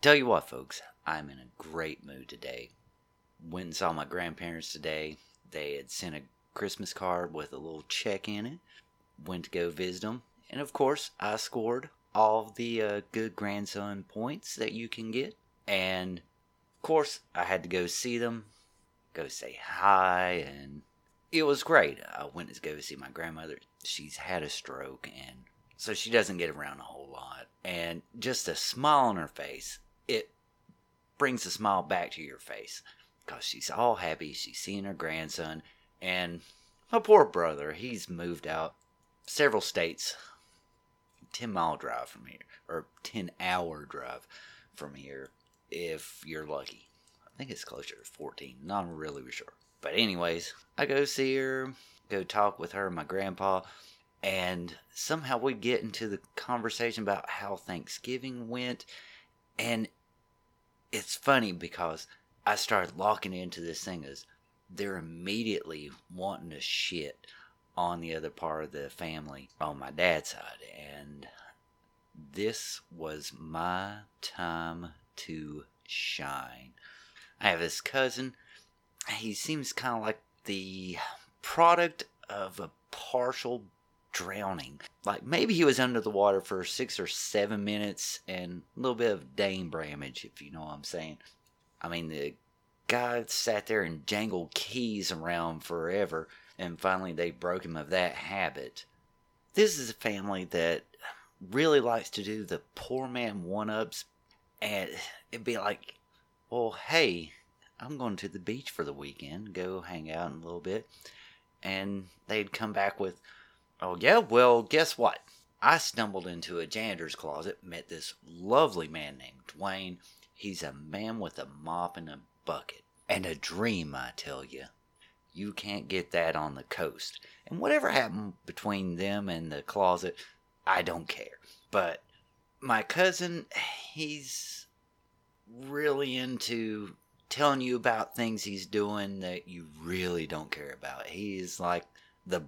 Tell you what, folks, I'm in a great mood today. Went and saw my grandparents today. They had sent a Christmas card with a little check in it. Went to go visit them. And of course, I scored all the uh, good grandson points that you can get. And of course, I had to go see them, go say hi, and it was great. I went to go see my grandmother. She's had a stroke, and so she doesn't get around a whole lot. And just a smile on her face, it brings a smile back to your face because she's all happy. She's seeing her grandson, and my poor brother, he's moved out several states, 10 mile drive from here, or 10 hour drive from here, if you're lucky. I think it's closer to 14, not really sure. But, anyways, I go see her, go talk with her and my grandpa, and somehow we get into the conversation about how Thanksgiving went. And it's funny because I started locking into this thing as they're immediately wanting to shit on the other part of the family on my dad's side. And this was my time to shine. I have this cousin. He seems kind of like the product of a partial drowning. Like maybe he was under the water for six or seven minutes and a little bit of dame Bramage, if you know what I'm saying. I mean, the guy sat there and jangled keys around forever, and finally they broke him of that habit. This is a family that really likes to do the poor man one ups, and it'd be like, well, hey, I'm going to the beach for the weekend, go hang out in a little bit. And they'd come back with, oh, yeah, well, guess what? I stumbled into a janitor's closet, met this lovely man named Dwayne. He's a man with a mop and a bucket. And a dream, I tell you. You can't get that on the coast. And whatever happened between them and the closet, I don't care. But my cousin, he's really into telling you about things he's doing that you really don't care about. He's like the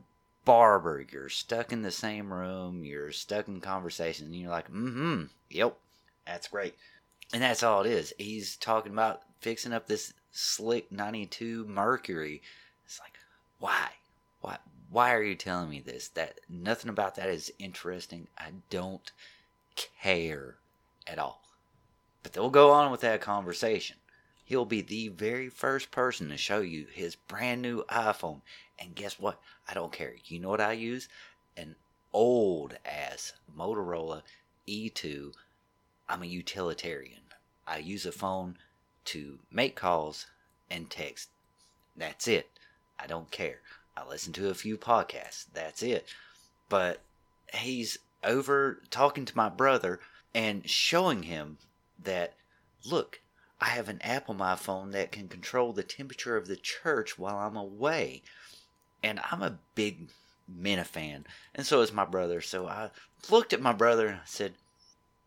barber. You're stuck in the same room, you're stuck in conversation, and you're like, mm hmm, yep, that's great. And that's all it is. He's talking about fixing up this slick 92 Mercury. It's like, why? Why? Why are you telling me this? That nothing about that is interesting. I don't care at all. But they'll go on with that conversation. He'll be the very first person to show you his brand new iPhone. And guess what? I don't care. You know what I use? An old ass Motorola E2. I'm a utilitarian. I use a phone to make calls and text. That's it. I don't care. I listen to a few podcasts. That's it. But he's over talking to my brother and showing him that, look, I have an app on my phone that can control the temperature of the church while I'm away. And I'm a big Mena fan, and so is my brother. So I looked at my brother and I said,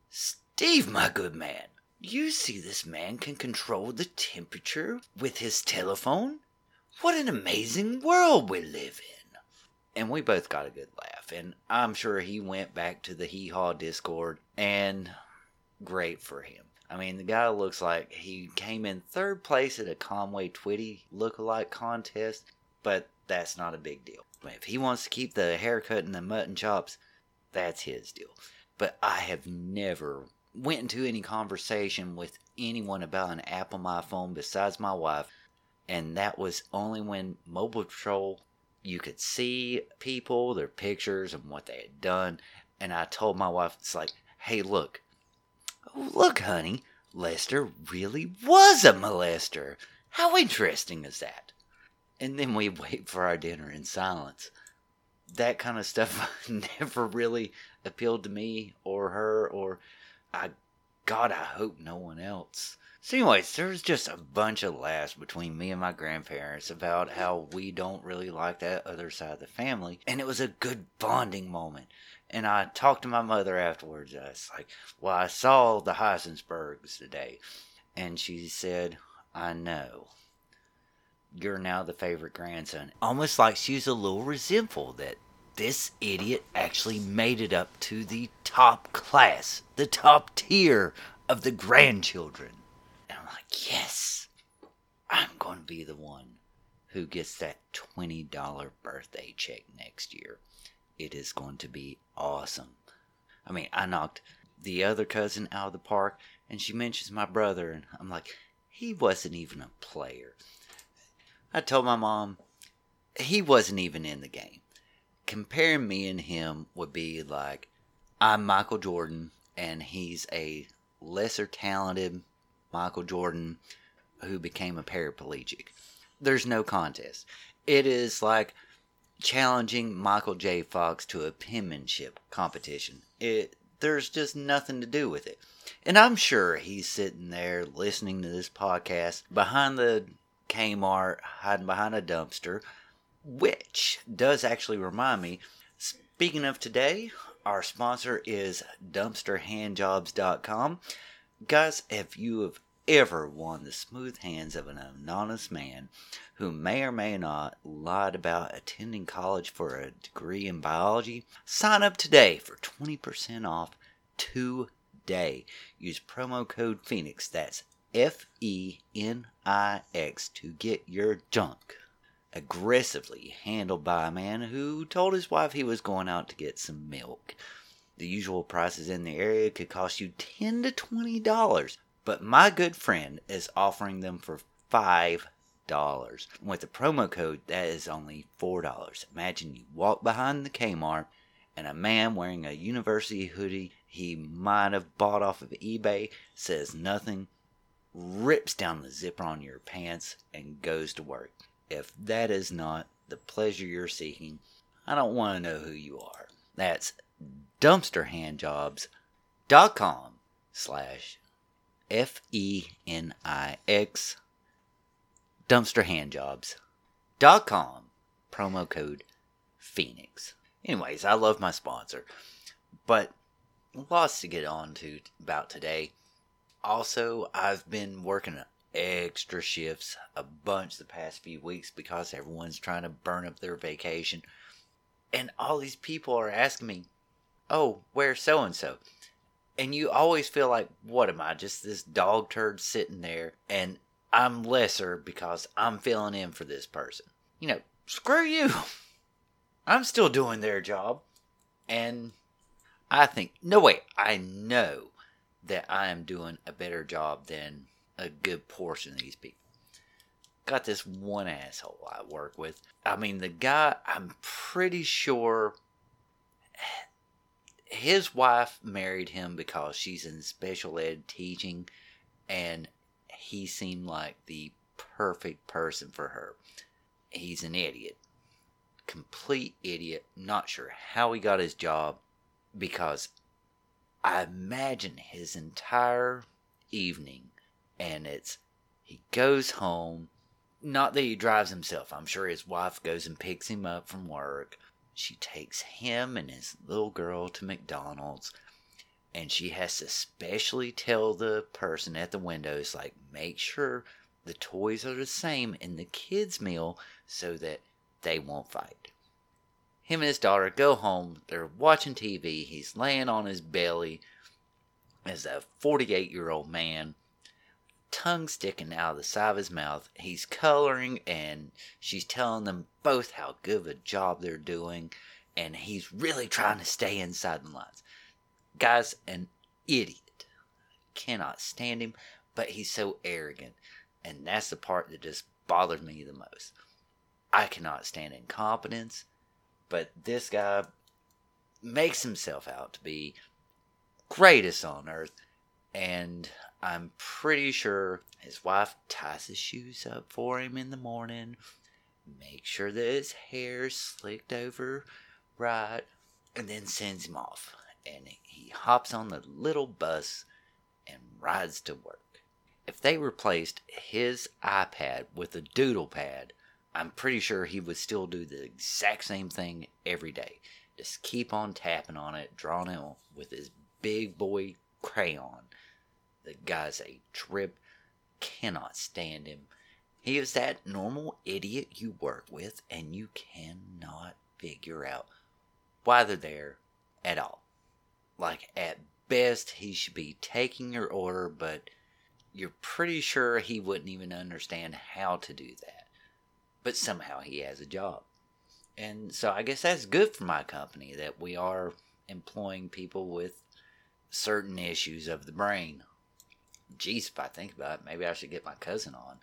Steve, my good man, you see this man can control the temperature with his telephone? What an amazing world we live in. And we both got a good laugh, and I'm sure he went back to the Hee Haw Discord, and great for him. I mean, the guy looks like he came in third place at a Conway Twitty look-alike contest, but that's not a big deal. If he wants to keep the haircut and the mutton chops, that's his deal. But I have never went into any conversation with anyone about an app on my phone besides my wife, and that was only when Mobile Patrol you could see people, their pictures, and what they had done. And I told my wife, it's like, hey, look, oh, look, honey, Lester really was a molester. How interesting is that? And then we wait for our dinner in silence. That kind of stuff never really appealed to me or her, or I, God, I hope no one else. So, anyways, there was just a bunch of laughs between me and my grandparents about how we don't really like that other side of the family, and it was a good bonding moment. And I talked to my mother afterwards. I was like, "Well, I saw the Heisensbergs today," and she said, "I know." You're now the favorite grandson. Almost like she's a little resentful that this idiot actually made it up to the top class, the top tier of the grandchildren. And I'm like, yes, I'm going to be the one who gets that $20 birthday check next year. It is going to be awesome. I mean, I knocked the other cousin out of the park, and she mentions my brother, and I'm like, he wasn't even a player. I told my mom, he wasn't even in the game. Comparing me and him would be like, I'm Michael Jordan, and he's a lesser talented Michael Jordan who became a paraplegic. There's no contest. It is like challenging Michael J. Fox to a penmanship competition. It there's just nothing to do with it. And I'm sure he's sitting there listening to this podcast behind the Kmart, hiding behind a dumpster, which does actually remind me. Speaking of today, our sponsor is dumpsterhandjobs.com. Guys, if you have ever won the smooth hands of an anonymous man who may or may not lied about attending college for a degree in biology, sign up today for 20% off today. Use promo code Fenix. That's F E N I X to get your junk aggressively handled by a man who told his wife he was going out to get some milk. The usual prices in the area could cost you 10 to 20 dollars, but my good friend is offering them for 5 dollars. With the promo code that is only 4 dollars. Imagine you walk behind the Kmart and a man wearing a university hoodie he might have bought off of eBay says nothing, rips down the zipper on your pants and goes to work. If that is not the pleasure you're seeking, I don't want to know who you are. That's dumpsterhandjobs.com slash F-E-N-I-X dumpsterhandjobs.com promo code Fenix. Anyways, I love my sponsor, but lots to get on to about today. Also, I've been working extra shifts a bunch the past few weeks because everyone's trying to burn up their vacation. And all these people are asking me, Oh, where's so and so? And you always feel like, What am I? Just this dog turd sitting there, and I'm lesser because I'm filling in for this person. You know, screw you. I'm still doing their job. And I think, no, wait, I know that I am doing a better job than a good portion of these people. Got this one asshole I work with. I mean, the guy, I'm pretty sure his wife married him because she's in special ed teaching, and he seemed like the perfect person for her. He's an idiot. Complete idiot. Not sure how he got his job because I imagine his entire evening and it's he goes home. Not that he drives himself. I'm sure his wife goes and picks him up from work. She takes him and his little girl to McDonald's. And she has to specially tell the person at the windows, like, make sure the toys are the same in the kids' meal so that they won't fight. Him and his daughter go home. They're watching TV. He's laying on his belly as a 48 year old man tongue sticking out of the side of his mouth. He's coloring, and she's telling them both how good of a job they're doing, and he's really trying to stay inside the lines. Guy's an idiot. Cannot stand him, but he's so arrogant, and that's the part that just bothers me the most. I cannot stand incompetence, but this guy makes himself out to be greatest on earth, and I'm pretty sure his wife ties his shoes up for him in the morning, makes sure that his hair's slicked over right, and then sends him off. And he hops on the little bus and rides to work. If they replaced his iPad with a doodle pad, I'm pretty sure he would still do the exact same thing every day. Just keep on tapping on it, drawing it with his big boy crayon the guy's a trip. Cannot stand him. He is that normal idiot you work with, and you cannot figure out why they're there at all. Like, at best he should be taking your order, but you're pretty sure he wouldn't even understand how to do that. But somehow he has a job. And so I guess that's good for my company that we are employing people with certain issues of the brain. Geez, if I think about it, maybe I should get my cousin on.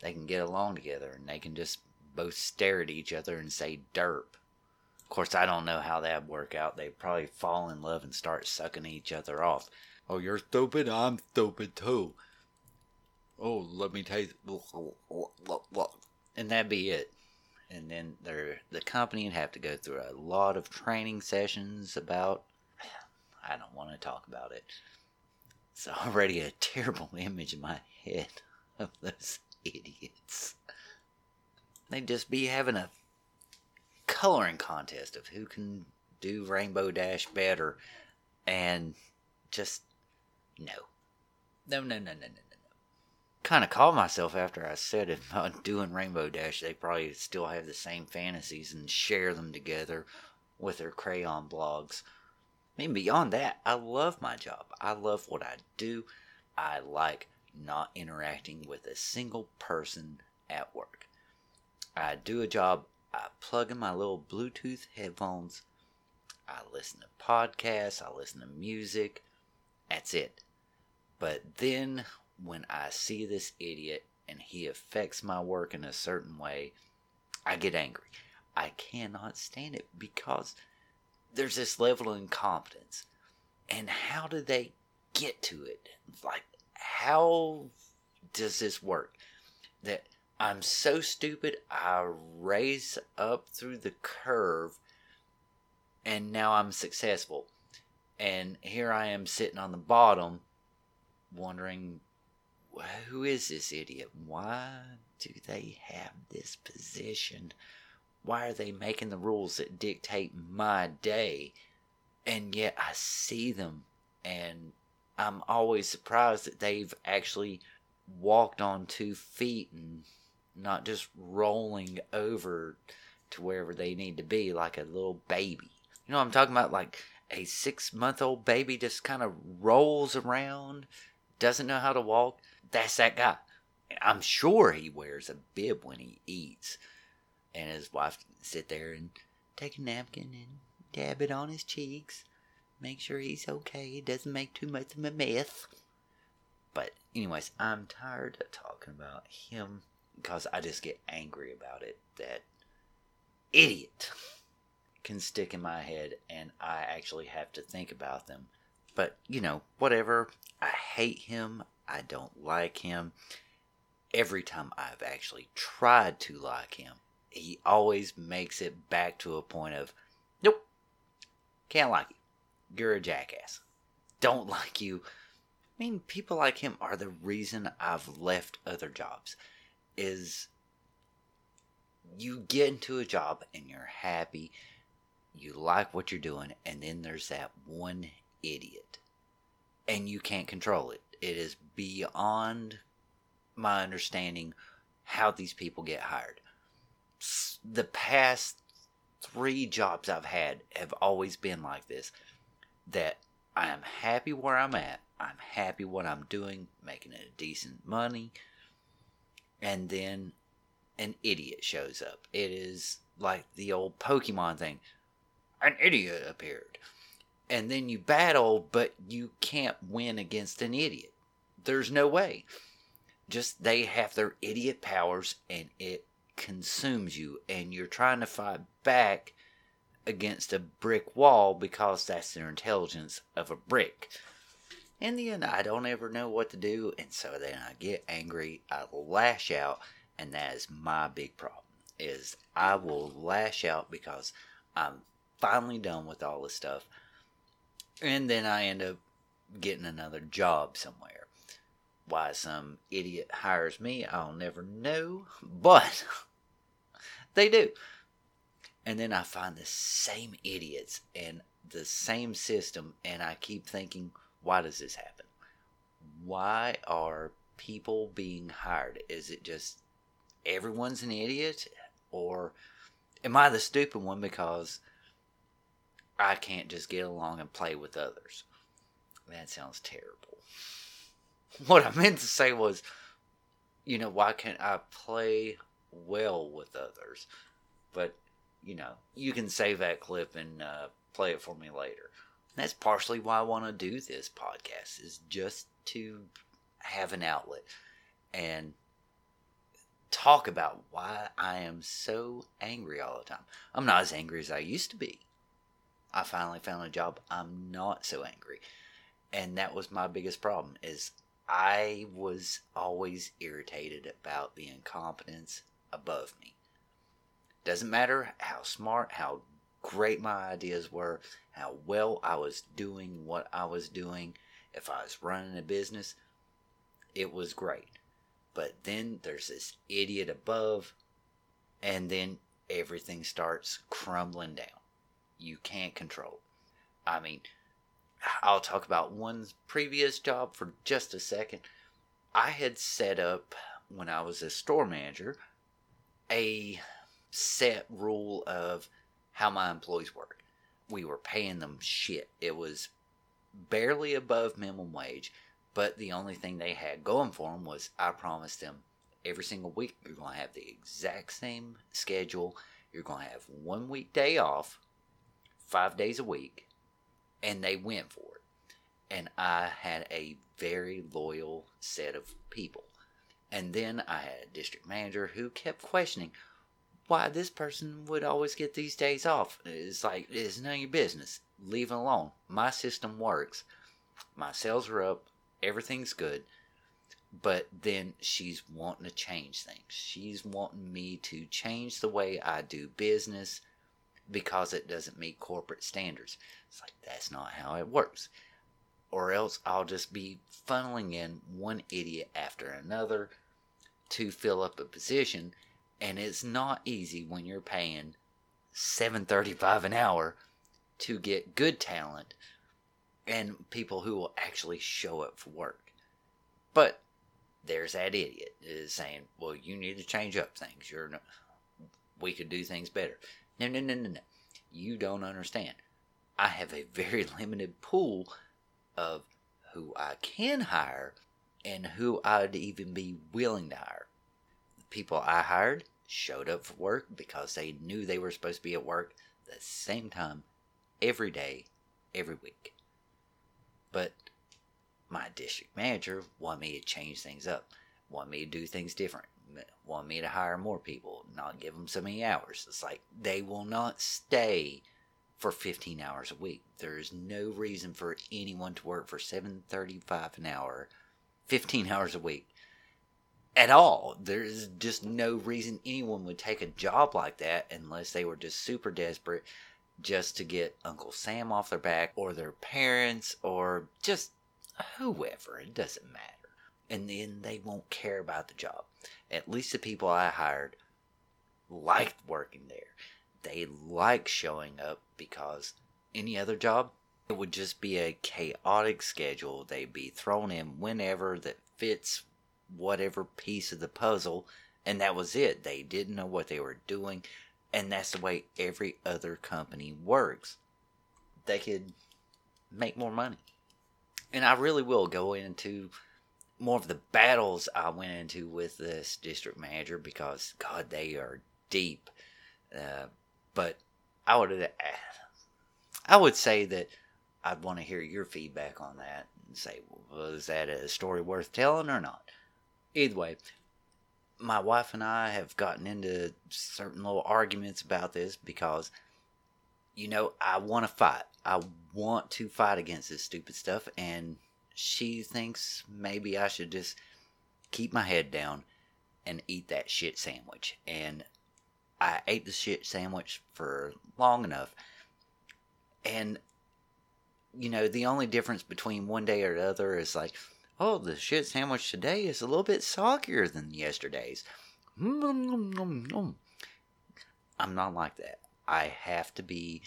They can get along together and they can just both stare at each other and say derp. Of course, I don't know how that'd work out. They'd probably fall in love and start sucking each other off. Oh, you're stupid, I'm stupid too. Oh, let me taste. And that'd be it. And then the company would have to go through a lot of training sessions about. I don't want to talk about it. It's already a terrible image in my head of those idiots. They'd just be having a coloring contest of who can do Rainbow Dash better, and just no, no, no, no, no, no, no. No. Kind of called myself after I said it about doing Rainbow Dash. They probably still have the same fantasies and share them together with their crayon blogs. Mean, beyond that, I love my job. I love what I do. I like not interacting with a single person at work. I do a job, I plug in my little Bluetooth headphones, I listen to podcasts, I listen to music. That's it. But then when I see this idiot and he affects my work in a certain way, I get angry. I cannot stand it because there's this level of incompetence. And how do they get to it? Like, how does this work? That I'm so stupid, I raise up through the curve and now I'm successful. And here I am sitting on the bottom wondering who is this idiot? Why do they have this position? Why are they making the rules that dictate my day? And yet I see them and I'm always surprised that they've actually walked on two feet and not just rolling over to wherever they need to be like a little baby. You know I'm talking about? Like a six month old baby just kind of rolls around, doesn't know how to walk. That's that guy. I'm sure he wears a bib when he eats. And his wife sit there and take a napkin and dab it on his cheeks make sure he's okay, doesn't make too much of a mess. But, anyways, I'm tired of talking about him because I just get angry about it. That idiot can stick in my head, and I actually have to think about them. But, you know, whatever. I hate him. I don't like him. Every time I've actually tried to like him, he always makes it back to a point of, nope, can't like you you're a jackass. Don't like you. I mean, people like him are the reason I've left other jobs. Is you get into a job and you're happy, you like what you're doing, and then there's that one idiot. And you can't control it. It is beyond my understanding how these people get hired. The past three jobs I've had have always been like this that I am happy where I'm at. I'm happy what I'm doing, making it decent money. And then an idiot shows up. It is like the old Pokemon thing. An idiot appeared. And then you battle, but you can't win against an idiot. There's no way. Just they have their idiot powers and it consumes you, and you're trying to fight back against a brick wall because that's their intelligence of a brick. In the end, I don't ever know what to do, and so then I get angry, I lash out, and that is my big problem. Is I will lash out because I'm finally done with all this stuff, and then I end up getting another job somewhere. Why some idiot hires me, I'll never know, but they do. And then I find the same idiots and the same system, and I keep thinking, why does this happen? Why are people being hired? Is it just everyone's an idiot? Or am I the stupid one because I can't just get along and play with others? That sounds terrible. What I meant to say was, you know, why can't I play well with others? But, you know, you can save that clip and uh, play it for me later. That's partially why I want to do this podcast, is just to have an outlet and talk about why I am so angry all the time. I'm not as angry as I used to be. I finally found a job. I'm not so angry. And that was my biggest problem is I was always irritated about the incompetence above me. Doesn't matter how smart, how great my ideas were, how well I was doing what I was doing, if I was running a business, it was great. But then there's this idiot above, and then everything starts crumbling down. You can't control. I mean, I'll talk about one previous job for just a second. I had set up, when I was a store manager, a set rule of how my employees work. We were paying them shit. It was barely above minimum wage, but the only thing they had going for them was I promised them every single week you're going to have the exact same schedule. You're going to have one week day off, five days a week, and they went for it. And I had a very loyal set of people. And then I had a district manager who kept questioning why this person would always get these days off. It's like, it's none of your business. Leave it alone. My system works. My sales are up. Everything's good. But then she's wanting to change things. She's wanting me to change the way I do business because it doesn't meet corporate standards. It's like, that's not how it works. Or else I'll just be funneling in one idiot after another to fill up a position. And it's not easy when you're paying 735 an hour to get good talent and people who will actually show up for work. But there's that idiot is saying, "Well, you need to change up things. You're we could do things better." No, no, no, no, no. You don't understand. I have a very limited pool of who I can hire and who I'd even be willing to hire. The people I hired showed up for work because they knew they were supposed to be at work the same time every day, every week. But my district manager wanted me to change things up, wanted me to do things different, want me to hire more people, not give them so many hours. It's like they will not stay for 15 hours a week. There's no reason for anyone to work for 7.35 an hour, 15 hours a week at all. There's just no reason anyone would take a job like that unless they were just super desperate just to get Uncle Sam off their back or their parents or just whoever. It doesn't matter. And then they won't care about the job. At least the people I hired liked working there. They like showing up because any other job, it would just be a chaotic schedule. They'd be thrown in whenever that fits whatever piece of the puzzle, and that was it. They didn't know what they were doing, and that's the way every other company works. They could make more money. And I really will go into more of the battles I went into with this district manager because, God, they are deep. Uh, but I would I would say that I'd want to hear your feedback on that and say, was that a story worth telling or not? Either way, my wife and I have gotten into certain little arguments about this because, you know, I want to fight. I want to fight against this stupid stuff, and she thinks maybe I should just keep my head down and eat that shit sandwich. And I ate the shit sandwich for long enough. And, you know, the only difference between one day or the other is like, oh, the shit sandwich today is a little bit soggier than yesterday's. I'm not like that. I have to be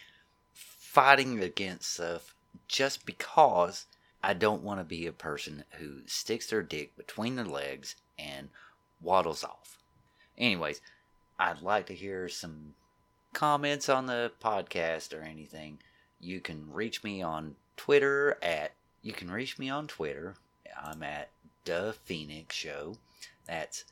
fighting against stuff just because I don't want to be a person who sticks their dick between their legs and waddles off. Anyways, I'd like to hear some comments on the podcast or anything. You can reach me on Twitter at You can reach me on Twitter. I'm at the Fenix Show. That's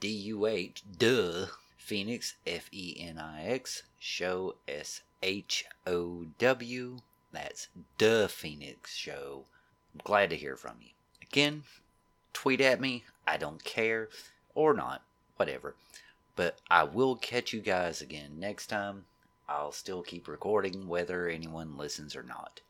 D U H Duh Fenix F E N I X Show S H O W. That's the Fenix Show. Glad to hear from you. Again, tweet at me. I don't care or not, whatever. But I will catch you guys again next time. I'll still keep recording whether anyone listens or not.